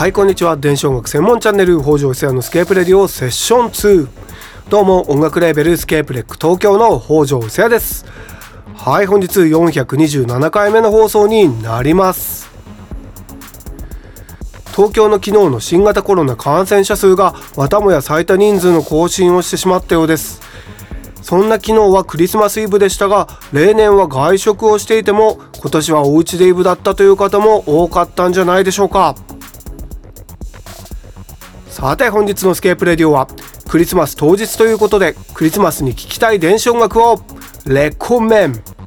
はいこんにちは。電子音楽専門チャンネル北条久也のスケープレディオセッション2どうも音楽レーベルスケープレック東京の北条久也です。はい本日427回目の放送になります。東京の昨日の新型コロナ感染者数がまたもや最多人数の更新をしてしまったようです。そんな昨日はクリスマスイブでしたが例年は外食をしていても今年はおうちでイブだったという方も多かったんじゃないでしょうか。さて本日のスケープレディオはクリスマス当日ということでクリスマスに聴きたい電子音楽をレコメン。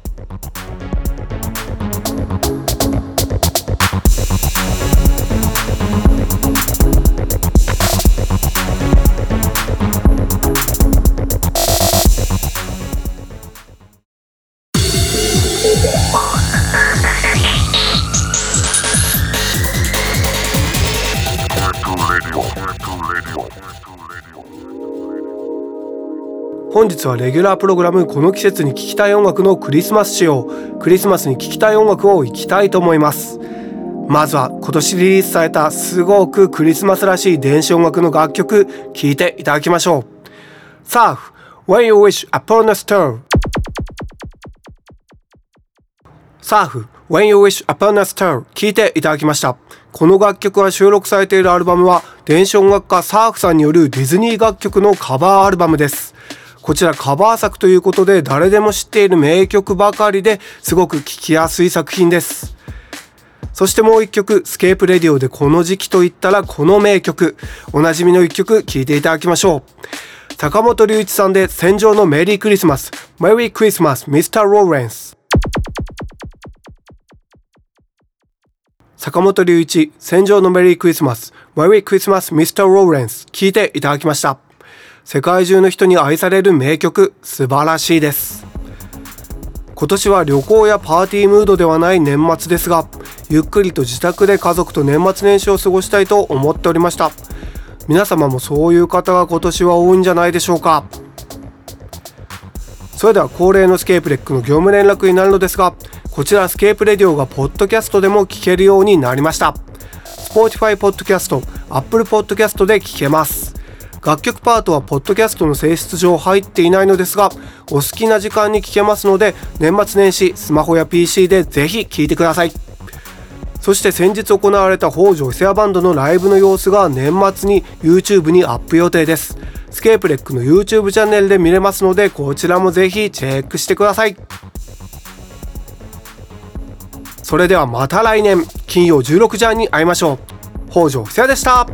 本日はレギュラープログラムこの季節に聴きたい音楽のクリスマス仕様クリスマスに聴きたい音楽をいきたいと思います。まずは今年リリースされたすごくクリスマスらしい電子音楽の楽曲聴いていただきましょう。サーフ When You Wish Upon a Star サーフ When You Wish Upon a Star 聴いていただきました。この楽曲が収録されているアルバムは電子音楽家サーフさんによるディズニー楽曲のカバーアルバムです。こちらカバー作ということで誰でも知っている名曲ばかりですごく聴きやすい作品です。そしてもう一曲スケープレディオでこの時期といったらこの名曲。おなじみの一曲聴いていただきましょう。坂本龍一さんで戦場のメリークリスマス。メリークリスマスミスターローレンス坂本龍一戦場のメリークリスマス。メリークリスマスミスターローレンス聴いていただきました。世界中の人に愛される名曲素晴らしいです。今年は旅行やパーティームードではない年末ですがゆっくりと自宅で家族と年末年始を過ごしたいと思っておりました。皆様もそういう方が今年は多いんじゃないでしょうか。それでは恒例のスケープレックの業務連絡になるのですがこちらスケープレディオがポッドキャストでも聞けるようになりました。Spotify ポッドキャスト Apple ポッドキャストで聞けます。楽曲パートはポッドキャストの性質上入っていないのですがお好きな時間に聴けますので年末年始スマホや PC でぜひ聴いてください。そして先日行われた北条伊勢バンドのライブの様子が年末に YouTube にアップ予定です。スケープレックの YouTube チャンネルで見れますのでこちらもぜひチェックしてください。それではまた来年金曜16時半に会いましょう。北条布施でした。